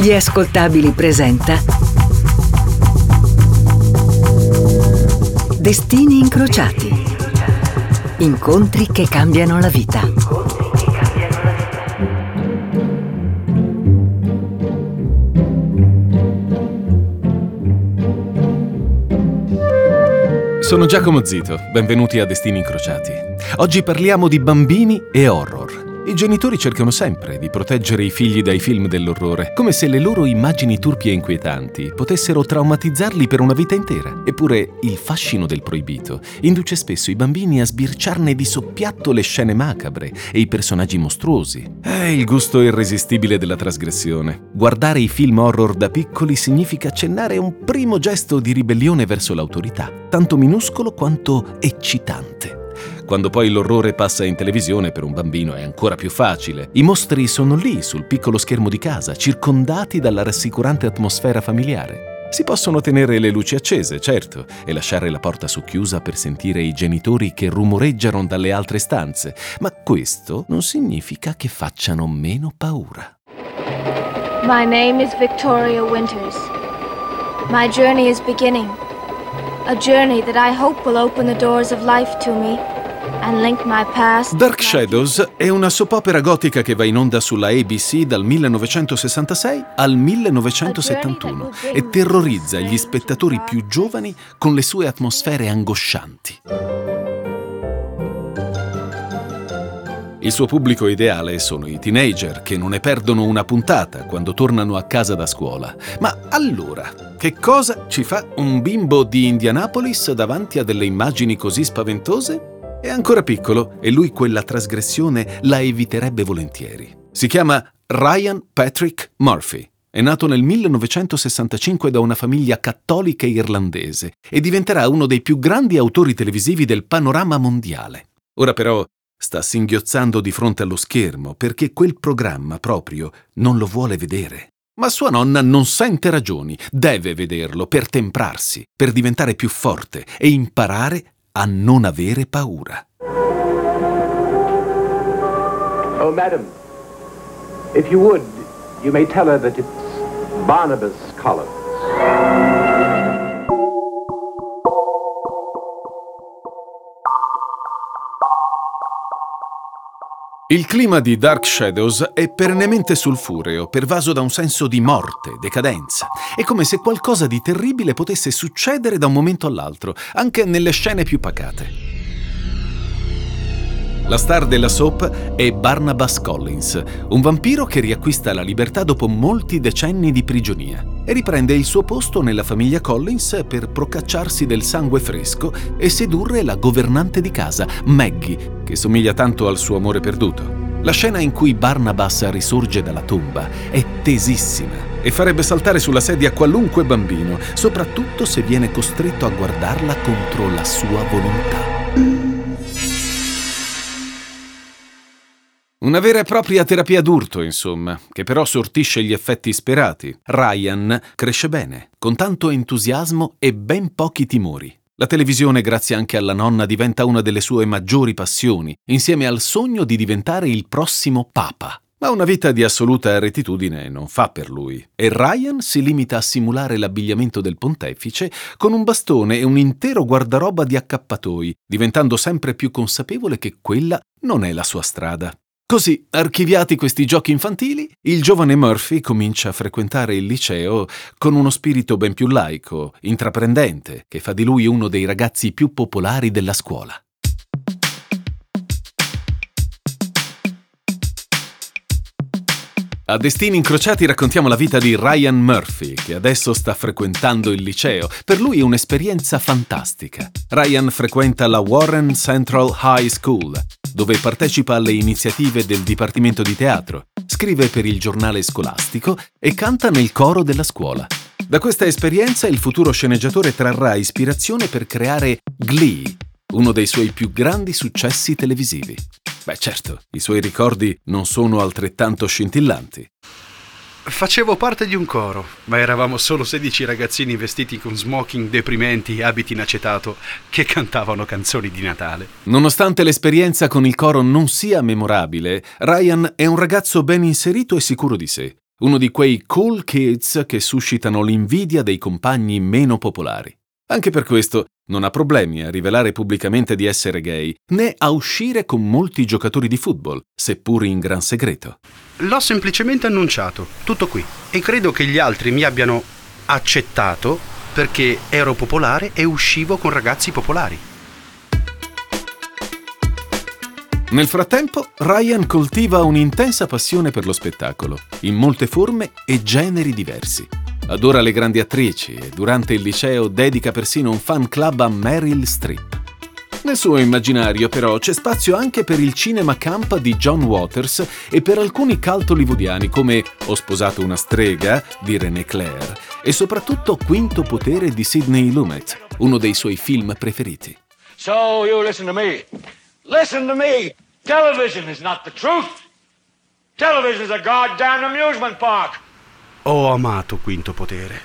Gli ascoltabili presenta Destini incrociati. Incontri che cambiano la vita. Sono Giacomo Zito, benvenuti a Destini Incrociati. Oggi parliamo di bambini e horror. I genitori cercano sempre di proteggere i figli dai film dell'orrore, come se le loro immagini turpi e inquietanti potessero traumatizzarli per una vita intera. Eppure il fascino del proibito induce spesso i bambini a sbirciarne di soppiatto le scene macabre e i personaggi mostruosi. È il gusto irresistibile della trasgressione. Guardare i film horror da piccoli significa accennare un primo gesto di ribellione verso l'autorità, tanto minuscolo quanto eccitante. Quando poi l'orrore passa in televisione per un bambino è ancora più facile. I mostri sono lì, sul piccolo schermo di casa, circondati dalla rassicurante atmosfera familiare. Si possono tenere le luci accese, certo, e lasciare la porta socchiusa per sentire i genitori che rumoreggiano dalle altre stanze, ma questo non significa che facciano meno paura. My name is Victoria Winters. My journey is beginning. A journey that I hope will open the doors of life to me Dark Shadows è una soap opera gotica che va in onda sulla ABC dal 1966 al 1971 e terrorizza gli spettatori più giovani con le sue atmosfere angoscianti. Il suo pubblico ideale sono i teenager che non ne perdono una puntata quando tornano a casa da scuola. Ma allora, che cosa ci fa un bimbo di Indianapolis davanti a delle immagini così spaventose? È ancora piccolo e lui quella trasgressione la eviterebbe volentieri. Si chiama Ryan Patrick Murphy. È nato nel 1965 da una famiglia cattolica irlandese e diventerà uno dei più grandi autori televisivi del panorama mondiale. Ora però sta singhiozzando di fronte allo schermo perché quel programma proprio non lo vuole vedere. Ma sua nonna non sente ragioni, deve vederlo per temprarsi, per diventare più forte e imparare a non avere paura. Oh, madam, if you would, you may tell her that it's Barnabas Collins. Il clima di Dark Shadows è perennemente sulfureo, pervaso da un senso di morte, decadenza. È come se qualcosa di terribile potesse succedere da un momento all'altro, anche nelle scene più pacate. La star della soap è Barnabas Collins, un vampiro che riacquista la libertà dopo molti decenni di prigionia e riprende il suo posto nella famiglia Collins per procacciarsi del sangue fresco e sedurre la governante di casa, Maggie, che somiglia tanto al suo amore perduto. La scena in cui Barnabas risorge dalla tomba è tesissima e farebbe saltare sulla sedia qualunque bambino, soprattutto se viene costretto a guardarla contro la sua volontà. Una vera e propria terapia d'urto, insomma, che però sortisce gli effetti sperati. Ryan cresce bene, con tanto entusiasmo e ben pochi timori. La televisione, grazie anche alla nonna, diventa una delle sue maggiori passioni, insieme al sogno di diventare il prossimo papa. Ma una vita di assoluta rettitudine non fa per lui e Ryan si limita a simulare l'abbigliamento del pontefice con un bastone e un intero guardaroba di accappatoi, diventando sempre più consapevole che quella non è la sua strada. Così, archiviati questi giochi infantili, il giovane Murphy comincia a frequentare il liceo con uno spirito ben più laico, intraprendente, che fa di lui uno dei ragazzi più popolari della scuola. A Destini Incrociati raccontiamo la vita di Ryan Murphy, che adesso sta frequentando il liceo. Per lui è un'esperienza fantastica. Ryan frequenta la Warren Central High School, dove partecipa alle iniziative del Dipartimento di Teatro, scrive per il giornale scolastico e canta nel coro della scuola. Da questa esperienza il futuro sceneggiatore trarrà ispirazione per creare Glee, uno dei suoi più grandi successi televisivi. Beh certo, i suoi ricordi non sono altrettanto scintillanti. Facevo parte di un coro, ma eravamo solo 16 ragazzini vestiti con smoking deprimenti e abiti in acetato che cantavano canzoni di Natale. Nonostante l'esperienza con il coro non sia memorabile, Ryan è un ragazzo ben inserito e sicuro di sé. uno di quei cool kids che suscitano l'invidia dei compagni meno popolari. Anche per questo non ha problemi a rivelare pubblicamente di essere gay, né a uscire con molti giocatori di football, seppur in gran segreto. L'ho semplicemente annunciato, tutto qui. E credo che gli altri mi abbiano accettato perché ero popolare e uscivo con ragazzi popolari. Nel frattempo, Ryan coltiva un'intensa passione per lo spettacolo, in molte forme e generi diversi. Adora le grandi attrici e durante il liceo dedica persino un fan club a Meryl Streep. Nel suo immaginario, però, c'è spazio anche per il cinema camp di John Waters e per alcuni cult hollywoodiani come Ho sposato una strega di René Clair e soprattutto Quinto potere di Sidney Lumet, uno dei suoi film preferiti. So you listen to me. Listen to me. Television is not the truth. Television is a goddamn amusement park. Ho amato Quinto Potere.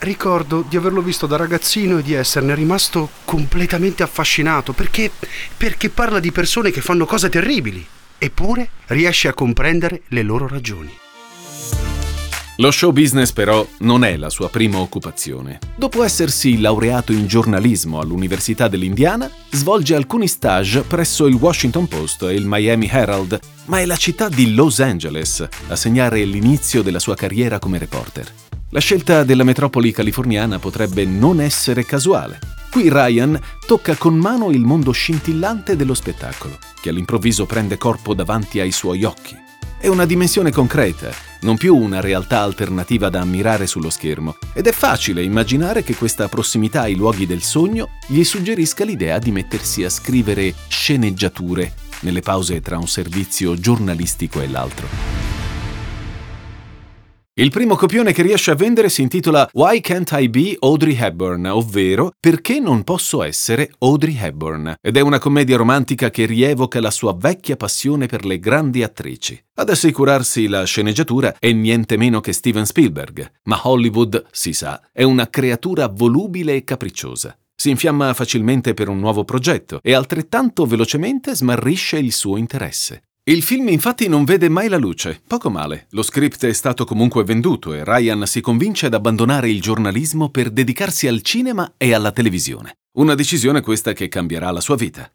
Ricordo di averlo visto da ragazzino e di esserne rimasto completamente affascinato perché, perché parla di persone che fanno cose terribili, eppure riesce a comprendere le loro ragioni. Lo show business però non è la sua prima occupazione. Dopo essersi laureato in giornalismo all'Università dell'Indiana, svolge alcuni stage presso il Washington Post e il Miami Herald, ma è la città di Los Angeles a segnare l'inizio della sua carriera come reporter. La scelta della metropoli californiana potrebbe non essere casuale. Qui Ryan tocca con mano il mondo scintillante dello spettacolo, che all'improvviso prende corpo davanti ai suoi occhi. È una dimensione concreta, non più una realtà alternativa da ammirare sullo schermo, ed è facile immaginare che questa prossimità ai luoghi del sogno gli suggerisca l'idea di mettersi a scrivere sceneggiature nelle pause tra un servizio giornalistico e l'altro. Il primo copione che riesce a vendere si intitola Why Can't I Be Audrey Hepburn, ovvero Perché non posso essere Audrey Hepburn? Ed è una commedia romantica che rievoca la sua vecchia passione per le grandi attrici. Ad assicurarsi la sceneggiatura è niente meno che Steven Spielberg, ma Hollywood, si sa, è una creatura volubile e capricciosa. Si infiamma facilmente per un nuovo progetto e altrettanto velocemente smarrisce il suo interesse. Il film infatti non vede mai la luce, poco male. Lo script è stato comunque venduto e Ryan si convince ad abbandonare il giornalismo per dedicarsi al cinema e alla televisione. Una decisione questa che cambierà la sua vita.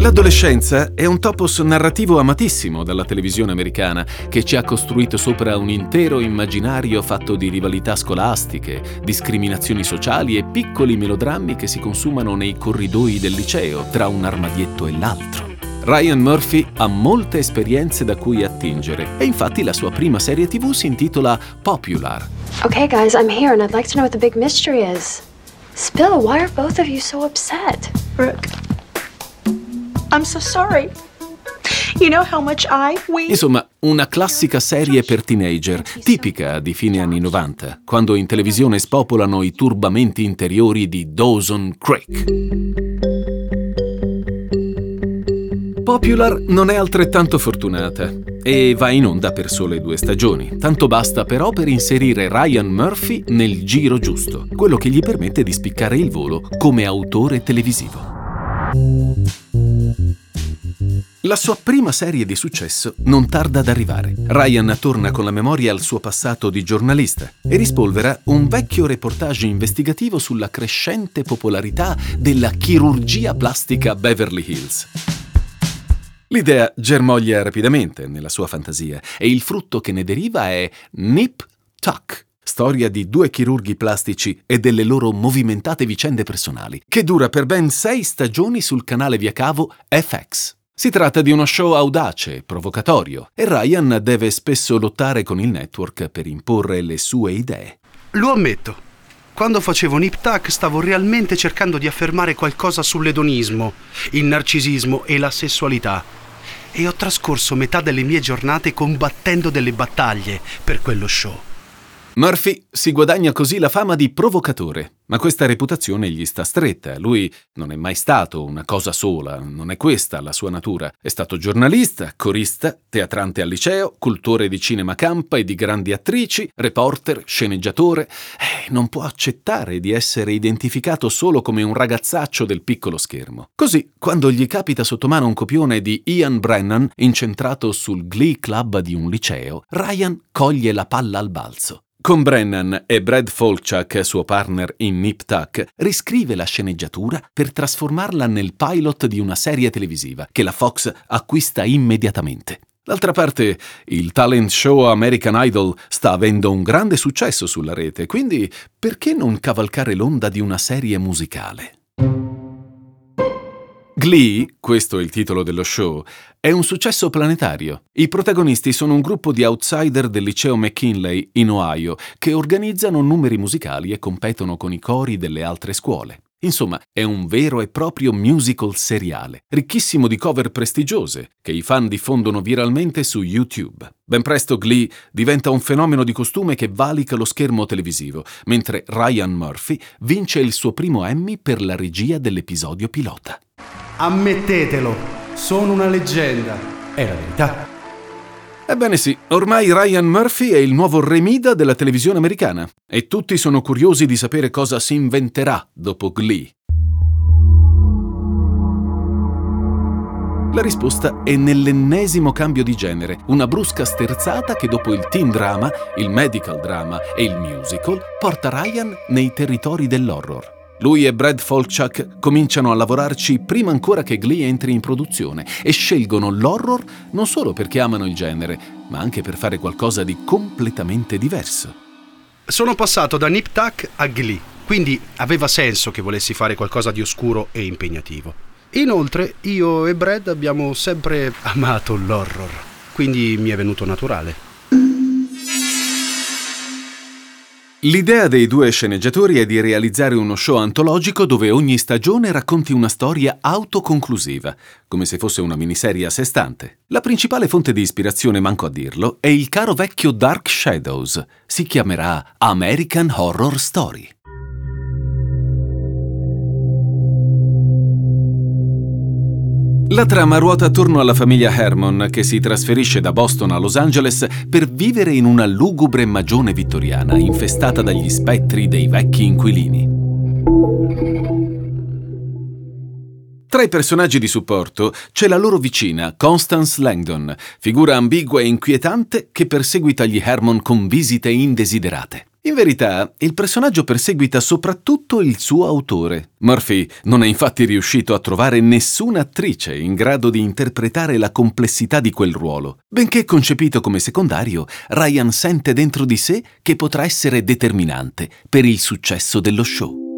L'adolescenza è un topos narrativo amatissimo dalla televisione americana, che ci ha costruito sopra un intero immaginario fatto di rivalità scolastiche, discriminazioni sociali e piccoli melodrammi che si consumano nei corridoi del liceo, tra un armadietto e l'altro. Ryan Murphy ha molte esperienze da cui attingere e infatti la sua prima serie tv si intitola Popular. Okay, guys, I'm here and I'd like to know what the big mystery is. Spill, why are both of you so upset? Brooke, I'm so sorry. You know how much I, we... Insomma, una classica serie per teenager, tipica di fine anni 90, quando in televisione spopolano i turbamenti interiori di Dawson Creek. Popular non è altrettanto fortunata e va in onda per sole due stagioni. Tanto basta però per inserire Ryan Murphy nel giro giusto, quello che gli permette di spiccare il volo come autore televisivo. La sua prima serie di successo non tarda ad arrivare. Ryan torna con la memoria al suo passato di giornalista e rispolvera un vecchio reportage investigativo sulla crescente popolarità della chirurgia plastica Beverly Hills. L'idea germoglia rapidamente nella sua fantasia e il frutto che ne deriva è Nip Tuck, storia di due chirurghi plastici e delle loro movimentate vicende personali, che dura per ben sei stagioni sul canale via cavo FX. Si tratta di uno show audace, provocatorio, e Ryan deve spesso lottare con il network per imporre le sue idee. Lo ammetto. Quando facevo Nip Tuck stavo realmente cercando di affermare qualcosa sull'edonismo, il narcisismo e la sessualità. E ho trascorso metà delle mie giornate combattendo delle battaglie per quello show. Murphy si guadagna così la fama di provocatore, ma questa reputazione gli sta stretta. Lui non è mai stato una cosa sola, non è questa la sua natura. È stato giornalista, corista, teatrante al liceo, cultore di cinema campa e di grandi attrici, reporter, sceneggiatore. Eh, non può accettare di essere identificato solo come un ragazzaccio del piccolo schermo. Così, quando gli capita sotto mano un copione di Ian Brennan incentrato sul Glee Club di un liceo, Ryan coglie la palla al balzo. Con Brennan e Brad Folchak, suo partner in Nip Tuck, riscrive la sceneggiatura per trasformarla nel pilot di una serie televisiva che la Fox acquista immediatamente. D'altra parte, il talent show American Idol sta avendo un grande successo sulla rete, quindi perché non cavalcare l'onda di una serie musicale? Glee, questo è il titolo dello show, è un successo planetario. I protagonisti sono un gruppo di outsider del liceo McKinley in Ohio che organizzano numeri musicali e competono con i cori delle altre scuole. Insomma, è un vero e proprio musical seriale, ricchissimo di cover prestigiose, che i fan diffondono viralmente su YouTube. Ben presto Glee diventa un fenomeno di costume che valica lo schermo televisivo, mentre Ryan Murphy vince il suo primo Emmy per la regia dell'episodio pilota. Ammettetelo, sono una leggenda. È la verità. Ebbene sì, ormai Ryan Murphy è il nuovo Remida della televisione americana e tutti sono curiosi di sapere cosa si inventerà dopo Glee. La risposta è nell'ennesimo cambio di genere, una brusca sterzata che dopo il teen drama, il medical drama e il musical porta Ryan nei territori dell'horror. Lui e Brad Folchak cominciano a lavorarci prima ancora che Glee entri in produzione e scelgono l'horror non solo perché amano il genere, ma anche per fare qualcosa di completamente diverso. Sono passato da Nip Tuck a Glee, quindi aveva senso che volessi fare qualcosa di oscuro e impegnativo. Inoltre, io e Brad abbiamo sempre amato l'horror, quindi mi è venuto naturale. L'idea dei due sceneggiatori è di realizzare uno show antologico dove ogni stagione racconti una storia autoconclusiva, come se fosse una miniserie a sé stante. La principale fonte di ispirazione, manco a dirlo, è il caro vecchio Dark Shadows. Si chiamerà American Horror Story. La trama ruota attorno alla famiglia Hermon che si trasferisce da Boston a Los Angeles per vivere in una lugubre magione vittoriana infestata dagli spettri dei vecchi inquilini. Tra i personaggi di supporto c'è la loro vicina, Constance Langdon, figura ambigua e inquietante che perseguita gli Hermon con visite indesiderate. In verità, il personaggio perseguita soprattutto il suo autore. Murphy non è infatti riuscito a trovare nessuna attrice in grado di interpretare la complessità di quel ruolo. Benché concepito come secondario, Ryan sente dentro di sé che potrà essere determinante per il successo dello show.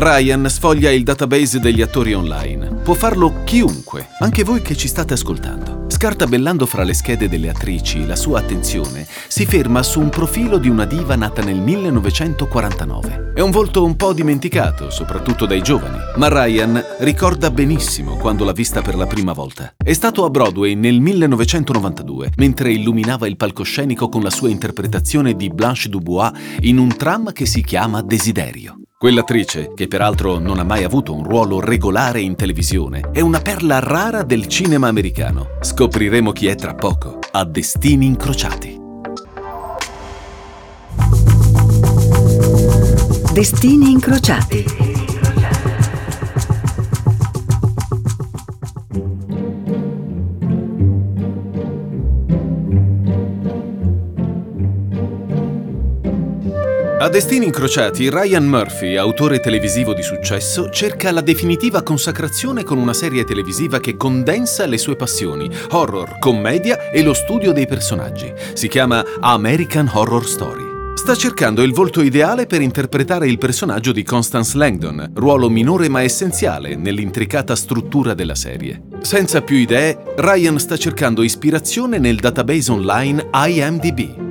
Ryan sfoglia il database degli attori online. Può farlo chiunque, anche voi che ci state ascoltando. Scartabellando fra le schede delle attrici, la sua attenzione si ferma su un profilo di una diva nata nel 1949. È un volto un po' dimenticato, soprattutto dai giovani, ma Ryan ricorda benissimo quando l'ha vista per la prima volta. È stato a Broadway nel 1992, mentre illuminava il palcoscenico con la sua interpretazione di Blanche Dubois in un tram che si chiama Desiderio. Quell'attrice, che peraltro non ha mai avuto un ruolo regolare in televisione, è una perla rara del cinema americano. Scopriremo chi è tra poco, a Destini Incrociati. Destini Incrociati. A Destini Incrociati, Ryan Murphy, autore televisivo di successo, cerca la definitiva consacrazione con una serie televisiva che condensa le sue passioni, horror, commedia e lo studio dei personaggi. Si chiama American Horror Story. Sta cercando il volto ideale per interpretare il personaggio di Constance Langdon, ruolo minore ma essenziale nell'intricata struttura della serie. Senza più idee, Ryan sta cercando ispirazione nel database online IMDb.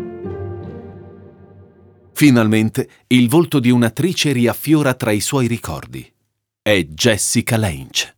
Finalmente il volto di un'attrice riaffiora tra i suoi ricordi. È Jessica Lange.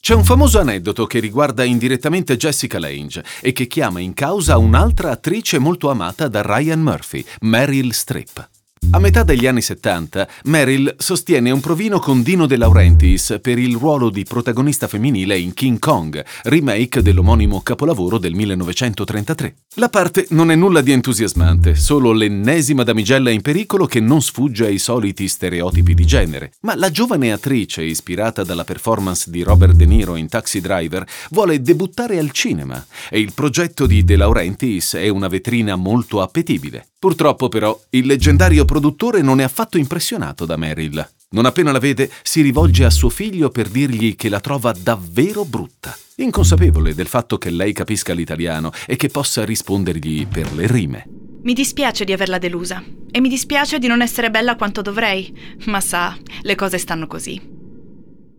C'è un famoso aneddoto che riguarda indirettamente Jessica Lange e che chiama in causa un'altra attrice molto amata da Ryan Murphy, Meryl Streep. A metà degli anni 70, Meryl sostiene un provino con Dino De Laurentiis per il ruolo di protagonista femminile in King Kong, remake dell'omonimo capolavoro del 1933. La parte non è nulla di entusiasmante, solo l'ennesima damigella in pericolo che non sfugge ai soliti stereotipi di genere. Ma la giovane attrice, ispirata dalla performance di Robert De Niro in Taxi Driver, vuole debuttare al cinema e il progetto di De Laurentiis è una vetrina molto appetibile. Purtroppo però il leggendario produttore non è affatto impressionato da Meryl. Non appena la vede si rivolge a suo figlio per dirgli che la trova davvero brutta, inconsapevole del fatto che lei capisca l'italiano e che possa rispondergli per le rime. Mi dispiace di averla delusa e mi dispiace di non essere bella quanto dovrei, ma sa, le cose stanno così.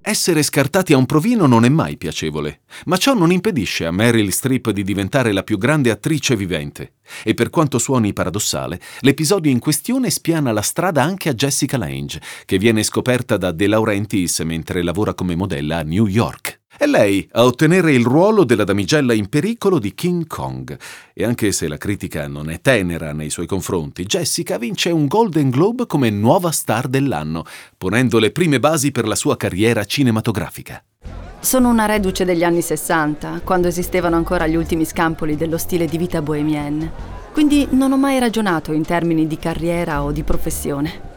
Essere scartati a un provino non è mai piacevole, ma ciò non impedisce a Meryl Streep di diventare la più grande attrice vivente. E per quanto suoni paradossale, l'episodio in questione spiana la strada anche a Jessica Lange, che viene scoperta da De Laurentiis mentre lavora come modella a New York. È lei a ottenere il ruolo della damigella in pericolo di King Kong. E anche se la critica non è tenera nei suoi confronti, Jessica vince un Golden Globe come nuova star dell'anno, ponendo le prime basi per la sua carriera cinematografica. Sono una reduce degli anni 60, quando esistevano ancora gli ultimi scampoli dello stile di vita bohemienne. Quindi non ho mai ragionato in termini di carriera o di professione.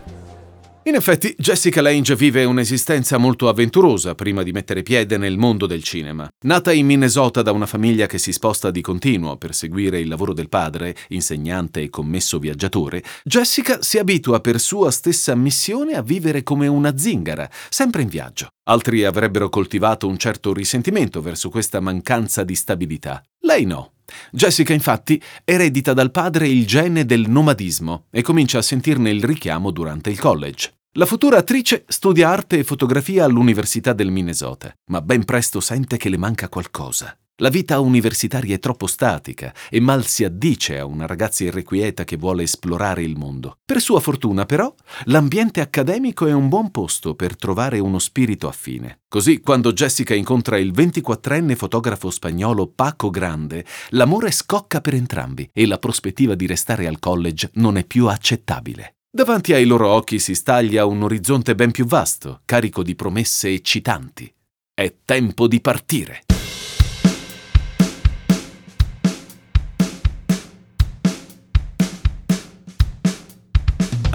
In effetti, Jessica Lange vive un'esistenza molto avventurosa prima di mettere piede nel mondo del cinema. Nata in Minnesota da una famiglia che si sposta di continuo per seguire il lavoro del padre, insegnante e commesso viaggiatore, Jessica si abitua per sua stessa missione a vivere come una zingara, sempre in viaggio. Altri avrebbero coltivato un certo risentimento verso questa mancanza di stabilità. Lei no. Jessica infatti eredita dal padre il gene del nomadismo e comincia a sentirne il richiamo durante il college. La futura attrice studia arte e fotografia all'Università del Minnesota, ma ben presto sente che le manca qualcosa. La vita universitaria è troppo statica e mal si addice a una ragazza irrequieta che vuole esplorare il mondo. Per sua fortuna, però, l'ambiente accademico è un buon posto per trovare uno spirito affine. Così, quando Jessica incontra il 24enne fotografo spagnolo Paco Grande, l'amore scocca per entrambi e la prospettiva di restare al college non è più accettabile. Davanti ai loro occhi si staglia un orizzonte ben più vasto, carico di promesse eccitanti. È tempo di partire.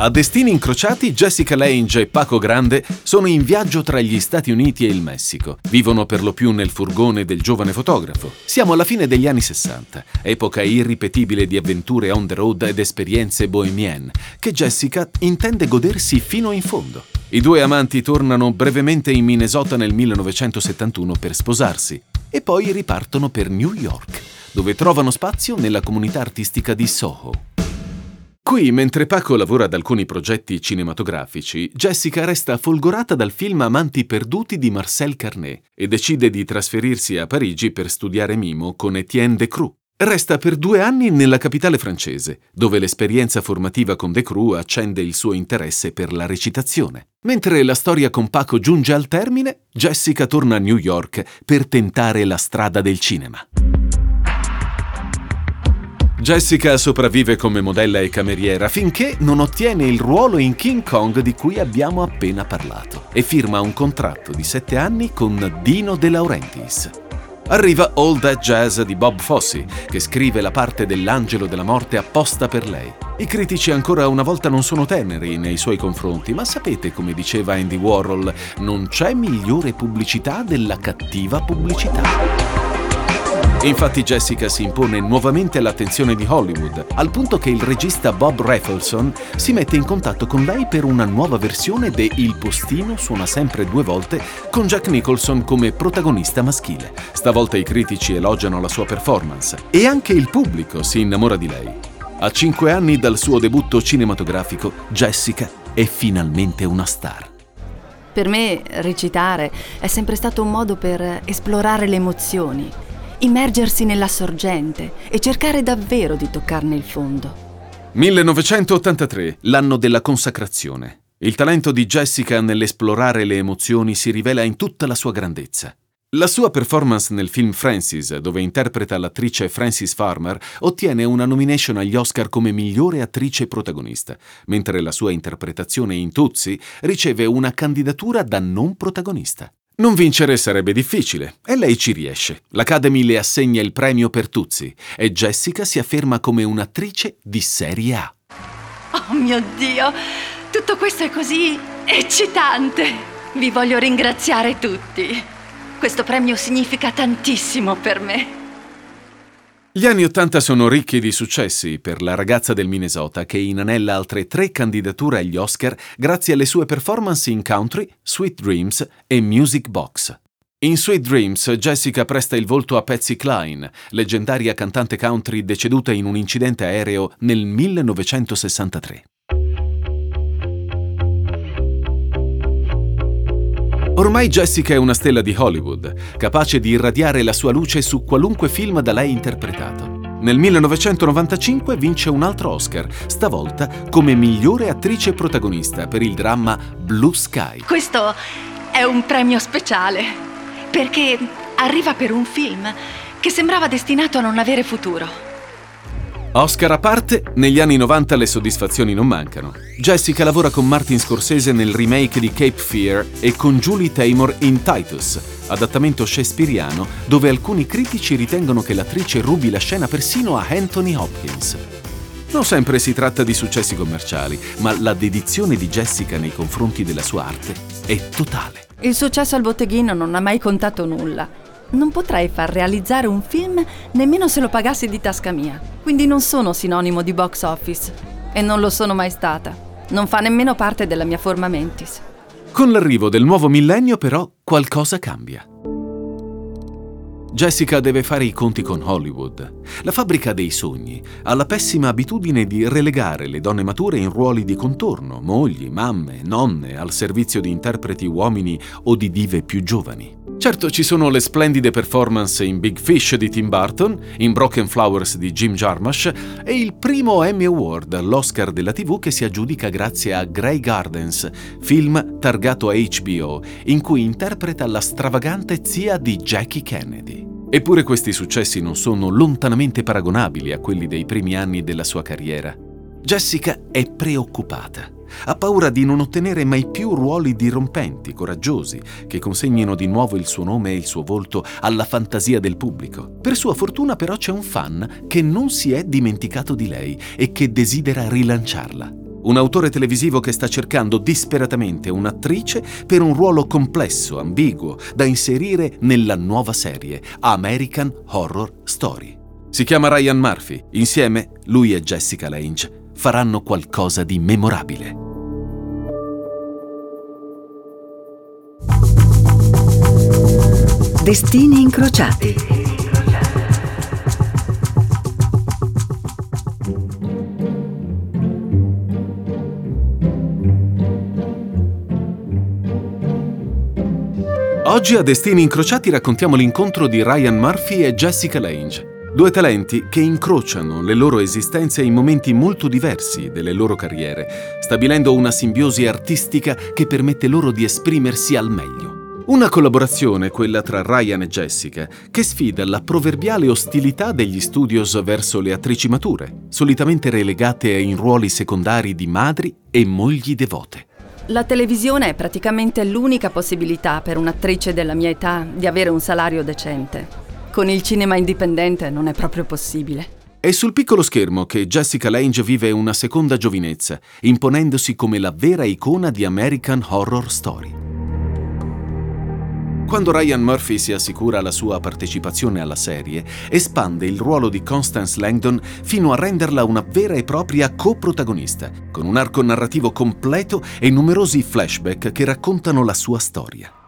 A destini incrociati, Jessica Lange e Paco Grande sono in viaggio tra gli Stati Uniti e il Messico. Vivono per lo più nel furgone del giovane fotografo. Siamo alla fine degli anni 60, epoca irripetibile di avventure on the road ed esperienze bohemienne, che Jessica intende godersi fino in fondo. I due amanti tornano brevemente in Minnesota nel 1971 per sposarsi e poi ripartono per New York, dove trovano spazio nella comunità artistica di Soho. Qui, mentre Paco lavora ad alcuni progetti cinematografici, Jessica resta folgorata dal film Amanti perduti di Marcel Carnet e decide di trasferirsi a Parigi per studiare mimo con Etienne Decroux. Resta per due anni nella capitale francese, dove l'esperienza formativa con Decroux accende il suo interesse per la recitazione. Mentre la storia con Paco giunge al termine, Jessica torna a New York per tentare la strada del cinema. Jessica sopravvive come modella e cameriera finché non ottiene il ruolo in King Kong di cui abbiamo appena parlato e firma un contratto di sette anni con Dino De Laurentiis. Arriva All That Jazz di Bob Fosse, che scrive la parte dell'angelo della morte apposta per lei. I critici ancora una volta non sono teneri nei suoi confronti, ma sapete come diceva Andy Warhol, non c'è migliore pubblicità della cattiva pubblicità. Infatti Jessica si impone nuovamente all'attenzione di Hollywood, al punto che il regista Bob Rafelson si mette in contatto con lei per una nuova versione de Il postino suona sempre due volte con Jack Nicholson come protagonista maschile. Stavolta i critici elogiano la sua performance e anche il pubblico si innamora di lei. A cinque anni dal suo debutto cinematografico, Jessica è finalmente una star. Per me recitare è sempre stato un modo per esplorare le emozioni immergersi nella sorgente e cercare davvero di toccarne il fondo. 1983, l'anno della consacrazione. Il talento di Jessica nell'esplorare le emozioni si rivela in tutta la sua grandezza. La sua performance nel film Francis, dove interpreta l'attrice Francis Farmer, ottiene una nomination agli Oscar come migliore attrice protagonista, mentre la sua interpretazione in Tuzzi riceve una candidatura da non protagonista. Non vincere sarebbe difficile, e lei ci riesce. L'Academy le assegna il premio per Tuzzi e Jessica si afferma come un'attrice di serie A. Oh mio Dio, tutto questo è così eccitante. Vi voglio ringraziare tutti. Questo premio significa tantissimo per me. Gli anni Ottanta sono ricchi di successi per la ragazza del Minnesota che inanella altre tre candidature agli Oscar grazie alle sue performance in country, Sweet Dreams e Music Box. In Sweet Dreams Jessica presta il volto a Patsy Cline, leggendaria cantante country deceduta in un incidente aereo nel 1963. Ormai Jessica è una stella di Hollywood, capace di irradiare la sua luce su qualunque film da lei interpretato. Nel 1995 vince un altro Oscar, stavolta come migliore attrice protagonista per il dramma Blue Sky. Questo è un premio speciale, perché arriva per un film che sembrava destinato a non avere futuro. Oscar a parte, negli anni 90 le soddisfazioni non mancano. Jessica lavora con Martin Scorsese nel remake di Cape Fear e con Julie Taymor in Titus, adattamento shakespeariano dove alcuni critici ritengono che l'attrice rubi la scena persino a Anthony Hopkins. Non sempre si tratta di successi commerciali, ma la dedizione di Jessica nei confronti della sua arte è totale. Il successo al botteghino non ha mai contato nulla non potrei far realizzare un film nemmeno se lo pagassi di tasca mia. Quindi non sono sinonimo di box office. E non lo sono mai stata. Non fa nemmeno parte della mia forma mentis. Con l'arrivo del nuovo millennio, però, qualcosa cambia. Jessica deve fare i conti con Hollywood. La fabbrica dei sogni ha la pessima abitudine di relegare le donne mature in ruoli di contorno, mogli, mamme, nonne, al servizio di interpreti uomini o di dive più giovani. Certo ci sono le splendide performance in Big Fish di Tim Burton, in Broken Flowers di Jim Jarmusch e il primo Emmy Award, l'Oscar della TV che si aggiudica grazie a Grey Gardens, film targato a HBO, in cui interpreta la stravagante zia di Jackie Kennedy. Eppure questi successi non sono lontanamente paragonabili a quelli dei primi anni della sua carriera. Jessica è preoccupata. Ha paura di non ottenere mai più ruoli dirompenti, coraggiosi, che consegnino di nuovo il suo nome e il suo volto alla fantasia del pubblico. Per sua fortuna però c'è un fan che non si è dimenticato di lei e che desidera rilanciarla. Un autore televisivo che sta cercando disperatamente un'attrice per un ruolo complesso, ambiguo, da inserire nella nuova serie American Horror Story. Si chiama Ryan Murphy. Insieme, lui e Jessica Lange faranno qualcosa di memorabile. Destini incrociati. Oggi a Destini incrociati raccontiamo l'incontro di Ryan Murphy e Jessica Lange. Due talenti che incrociano le loro esistenze in momenti molto diversi delle loro carriere, stabilendo una simbiosi artistica che permette loro di esprimersi al meglio. Una collaborazione, quella tra Ryan e Jessica, che sfida la proverbiale ostilità degli studios verso le attrici mature, solitamente relegate in ruoli secondari di madri e mogli devote. La televisione è praticamente l'unica possibilità per un'attrice della mia età di avere un salario decente. Con il cinema indipendente non è proprio possibile. È sul piccolo schermo che Jessica Lange vive una seconda giovinezza, imponendosi come la vera icona di American Horror Story. Quando Ryan Murphy si assicura la sua partecipazione alla serie, espande il ruolo di Constance Langdon fino a renderla una vera e propria coprotagonista, con un arco narrativo completo e numerosi flashback che raccontano la sua storia.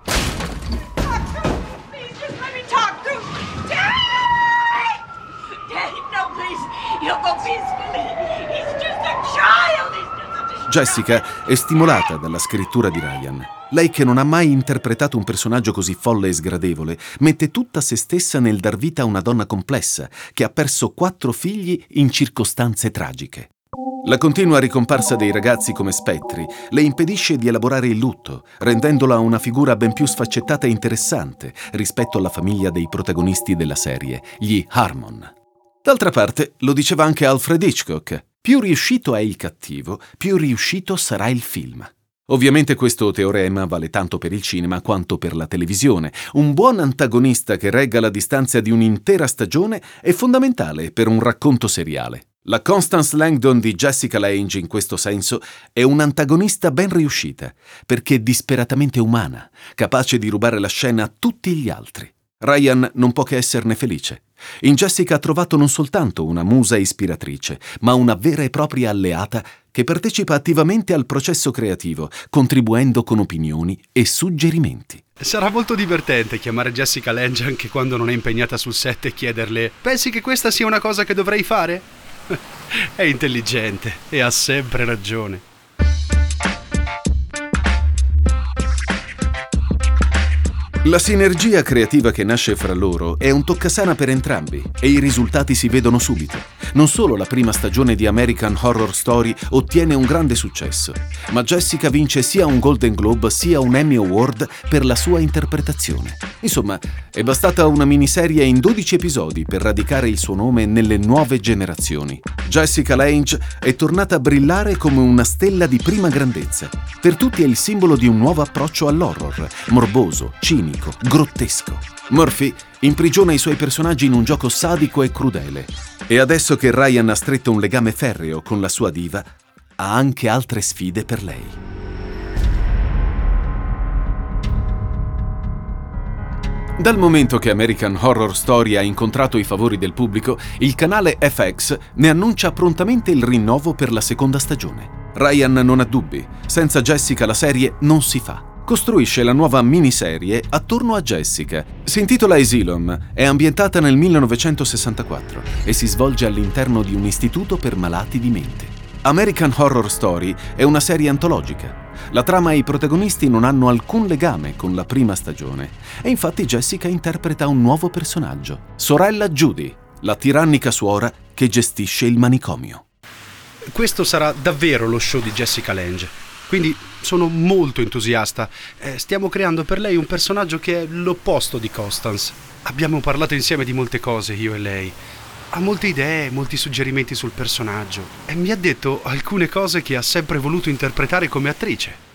Jessica è stimolata dalla scrittura di Ryan. Lei che non ha mai interpretato un personaggio così folle e sgradevole, mette tutta se stessa nel dar vita a una donna complessa, che ha perso quattro figli in circostanze tragiche. La continua ricomparsa dei ragazzi come spettri le impedisce di elaborare il lutto, rendendola una figura ben più sfaccettata e interessante rispetto alla famiglia dei protagonisti della serie, gli Harmon. D'altra parte, lo diceva anche Alfred Hitchcock, più riuscito è il cattivo, più riuscito sarà il film. Ovviamente questo teorema vale tanto per il cinema quanto per la televisione. Un buon antagonista che regga la distanza di un'intera stagione è fondamentale per un racconto seriale. La Constance Langdon di Jessica Lange in questo senso è un'antagonista ben riuscita, perché disperatamente umana, capace di rubare la scena a tutti gli altri. Ryan non può che esserne felice. In Jessica ha trovato non soltanto una musa ispiratrice, ma una vera e propria alleata che partecipa attivamente al processo creativo, contribuendo con opinioni e suggerimenti. Sarà molto divertente chiamare Jessica Lange anche quando non è impegnata sul set e chiederle: Pensi che questa sia una cosa che dovrei fare? è intelligente e ha sempre ragione. La sinergia creativa che nasce fra loro è un toccasana per entrambi e i risultati si vedono subito. Non solo la prima stagione di American Horror Story ottiene un grande successo, ma Jessica vince sia un Golden Globe sia un Emmy Award per la sua interpretazione. Insomma, è bastata una miniserie in 12 episodi per radicare il suo nome nelle nuove generazioni. Jessica Lange è tornata a brillare come una stella di prima grandezza. Per tutti è il simbolo di un nuovo approccio all'horror, morboso, cinico, grottesco. Murphy imprigiona i suoi personaggi in un gioco sadico e crudele. E adesso che Ryan ha stretto un legame ferreo con la sua diva, ha anche altre sfide per lei. Dal momento che American Horror Story ha incontrato i favori del pubblico, il canale FX ne annuncia prontamente il rinnovo per la seconda stagione. Ryan non ha dubbi, senza Jessica la serie non si fa. Costruisce la nuova miniserie attorno a Jessica. Si intitola Asylum, è ambientata nel 1964 e si svolge all'interno di un istituto per malati di mente. American Horror Story è una serie antologica. La trama e i protagonisti non hanno alcun legame con la prima stagione e infatti Jessica interpreta un nuovo personaggio, sorella Judy, la tirannica suora che gestisce il manicomio. Questo sarà davvero lo show di Jessica Lange. Quindi sono molto entusiasta. Eh, stiamo creando per lei un personaggio che è l'opposto di Constance. Abbiamo parlato insieme di molte cose, io e lei. Ha molte idee, molti suggerimenti sul personaggio e mi ha detto alcune cose che ha sempre voluto interpretare come attrice.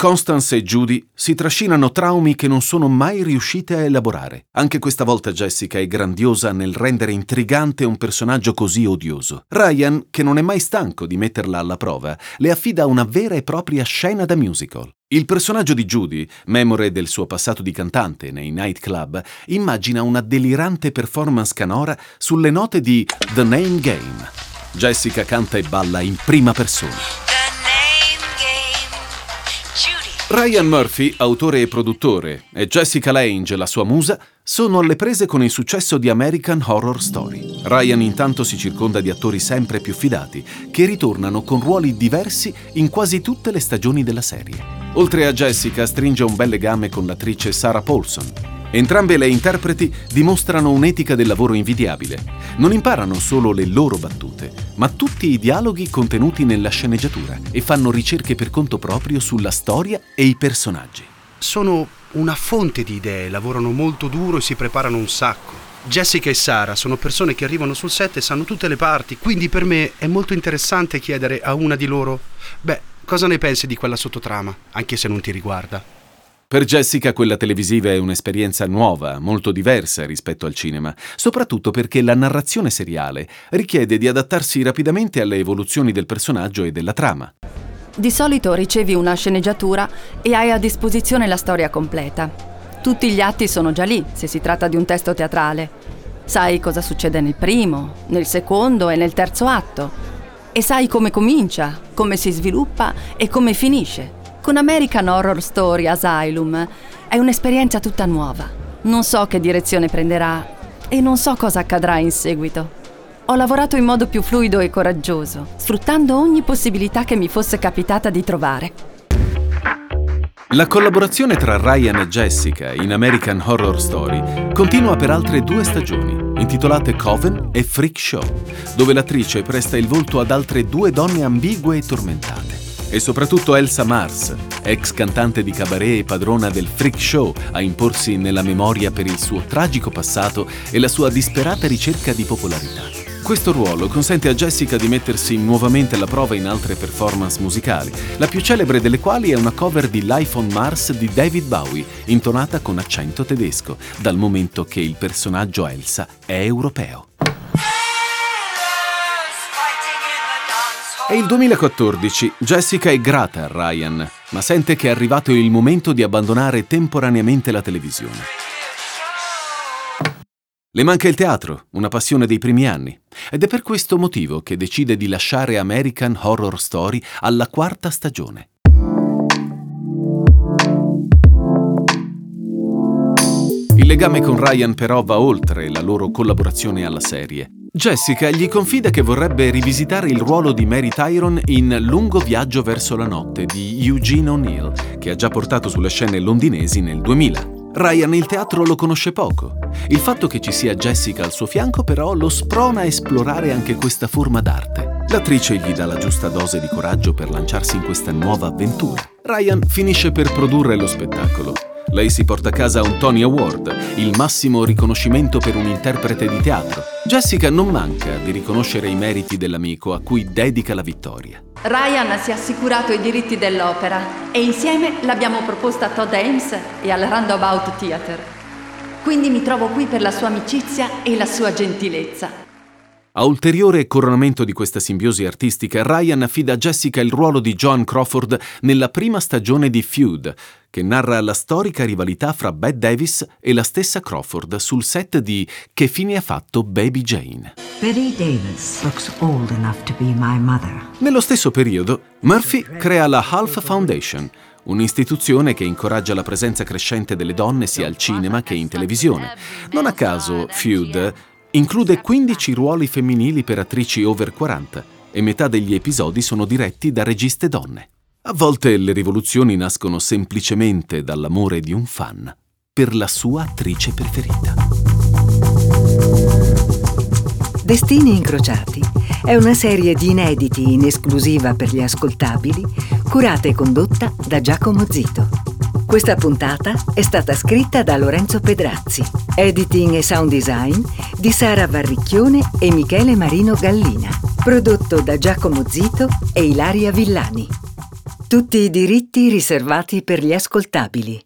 Constance e Judy si trascinano traumi che non sono mai riuscite a elaborare. Anche questa volta Jessica è grandiosa nel rendere intrigante un personaggio così odioso. Ryan, che non è mai stanco di metterla alla prova, le affida una vera e propria scena da musical. Il personaggio di Judy, memore del suo passato di cantante nei nightclub, immagina una delirante performance canora sulle note di The Name Game. Jessica canta e balla in prima persona. Ryan Murphy, autore e produttore, e Jessica Lange, la sua musa, sono alle prese con il successo di American Horror Story. Ryan intanto si circonda di attori sempre più fidati, che ritornano con ruoli diversi in quasi tutte le stagioni della serie. Oltre a Jessica stringe un bel legame con l'attrice Sarah Paulson, Entrambe le interpreti dimostrano un'etica del lavoro invidiabile. Non imparano solo le loro battute, ma tutti i dialoghi contenuti nella sceneggiatura e fanno ricerche per conto proprio sulla storia e i personaggi. Sono una fonte di idee, lavorano molto duro e si preparano un sacco. Jessica e Sara sono persone che arrivano sul set e sanno tutte le parti, quindi per me è molto interessante chiedere a una di loro, beh, cosa ne pensi di quella sottotrama, anche se non ti riguarda. Per Jessica quella televisiva è un'esperienza nuova, molto diversa rispetto al cinema, soprattutto perché la narrazione seriale richiede di adattarsi rapidamente alle evoluzioni del personaggio e della trama. Di solito ricevi una sceneggiatura e hai a disposizione la storia completa. Tutti gli atti sono già lì, se si tratta di un testo teatrale. Sai cosa succede nel primo, nel secondo e nel terzo atto. E sai come comincia, come si sviluppa e come finisce. Con American Horror Story Asylum è un'esperienza tutta nuova. Non so che direzione prenderà e non so cosa accadrà in seguito. Ho lavorato in modo più fluido e coraggioso, sfruttando ogni possibilità che mi fosse capitata di trovare. La collaborazione tra Ryan e Jessica in American Horror Story continua per altre due stagioni intitolate Coven e Freak Show, dove l'attrice presta il volto ad altre due donne ambigue e tormentate. E soprattutto Elsa Mars, ex cantante di cabaret e padrona del freak show, a imporsi nella memoria per il suo tragico passato e la sua disperata ricerca di popolarità. Questo ruolo consente a Jessica di mettersi nuovamente alla prova in altre performance musicali, la più celebre delle quali è una cover di Life on Mars di David Bowie, intonata con accento tedesco, dal momento che il personaggio Elsa è europeo. È il 2014, Jessica è grata a Ryan, ma sente che è arrivato il momento di abbandonare temporaneamente la televisione. Le manca il teatro, una passione dei primi anni, ed è per questo motivo che decide di lasciare American Horror Story alla quarta stagione. Il legame con Ryan però va oltre la loro collaborazione alla serie. Jessica gli confida che vorrebbe rivisitare il ruolo di Mary Tyron in Lungo viaggio verso la notte di Eugene O'Neill, che ha già portato sulle scene londinesi nel 2000. Ryan il teatro lo conosce poco. Il fatto che ci sia Jessica al suo fianco però lo sprona a esplorare anche questa forma d'arte. L'attrice gli dà la giusta dose di coraggio per lanciarsi in questa nuova avventura. Ryan finisce per produrre lo spettacolo lei si porta a casa un Tony Award, il massimo riconoscimento per un interprete di teatro. Jessica non manca di riconoscere i meriti dell'amico a cui dedica la vittoria. Ryan si è assicurato i diritti dell'opera e insieme l'abbiamo proposta a Todd Ames e al Roundabout Theatre. Quindi mi trovo qui per la sua amicizia e la sua gentilezza. A ulteriore coronamento di questa simbiosi artistica, Ryan affida a Jessica il ruolo di Joan Crawford nella prima stagione di Feud, che narra la storica rivalità fra Bette Davis e la stessa Crawford sul set di Che fine ha fatto Baby Jane. Betty Davis looks old enough to be my mother. Nello stesso periodo, Murphy crea la Half Foundation, un'istituzione che incoraggia la presenza crescente delle donne sia al cinema che in televisione. Non a caso, Feud Include 15 ruoli femminili per attrici over 40 e metà degli episodi sono diretti da registe donne. A volte le rivoluzioni nascono semplicemente dall'amore di un fan per la sua attrice preferita. Destini incrociati è una serie di inediti in esclusiva per gli ascoltabili, curata e condotta da Giacomo Zito. Questa puntata è stata scritta da Lorenzo Pedrazzi, editing e sound design di Sara Varricchione e Michele Marino Gallina, prodotto da Giacomo Zito e Ilaria Villani. Tutti i diritti riservati per gli ascoltabili.